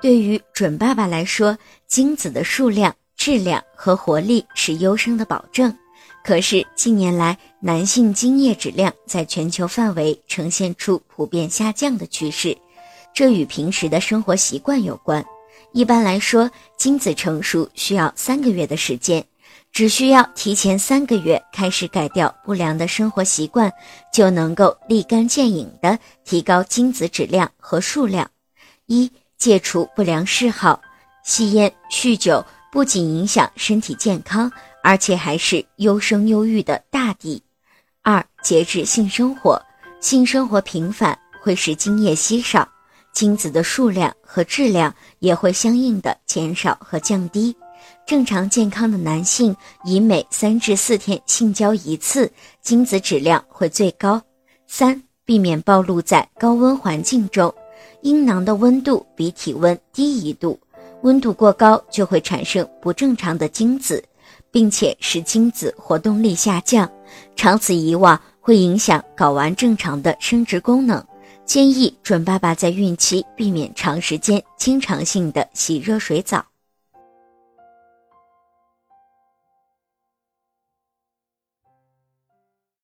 对于准爸爸来说，精子的数量、质量和活力是优生的保证。可是近年来，男性精液质量在全球范围呈现出普遍下降的趋势，这与平时的生活习惯有关。一般来说，精子成熟需要三个月的时间，只需要提前三个月开始改掉不良的生活习惯，就能够立竿见影地提高精子质量和数量。一、戒除不良嗜好，吸烟、酗酒不仅影响身体健康。而且还是优生优育的大敌。二、节制性生活，性生活频繁会使精液稀少，精子的数量和质量也会相应的减少和降低。正常健康的男性以每三至四天性交一次，精子质量会最高。三、避免暴露在高温环境中，阴囊的温度比体温低一度，温度过高就会产生不正常的精子。并且使精子活动力下降，长此以往会影响睾丸正常的生殖功能。建议准爸爸在孕期避免长时间、经常性的洗热水澡。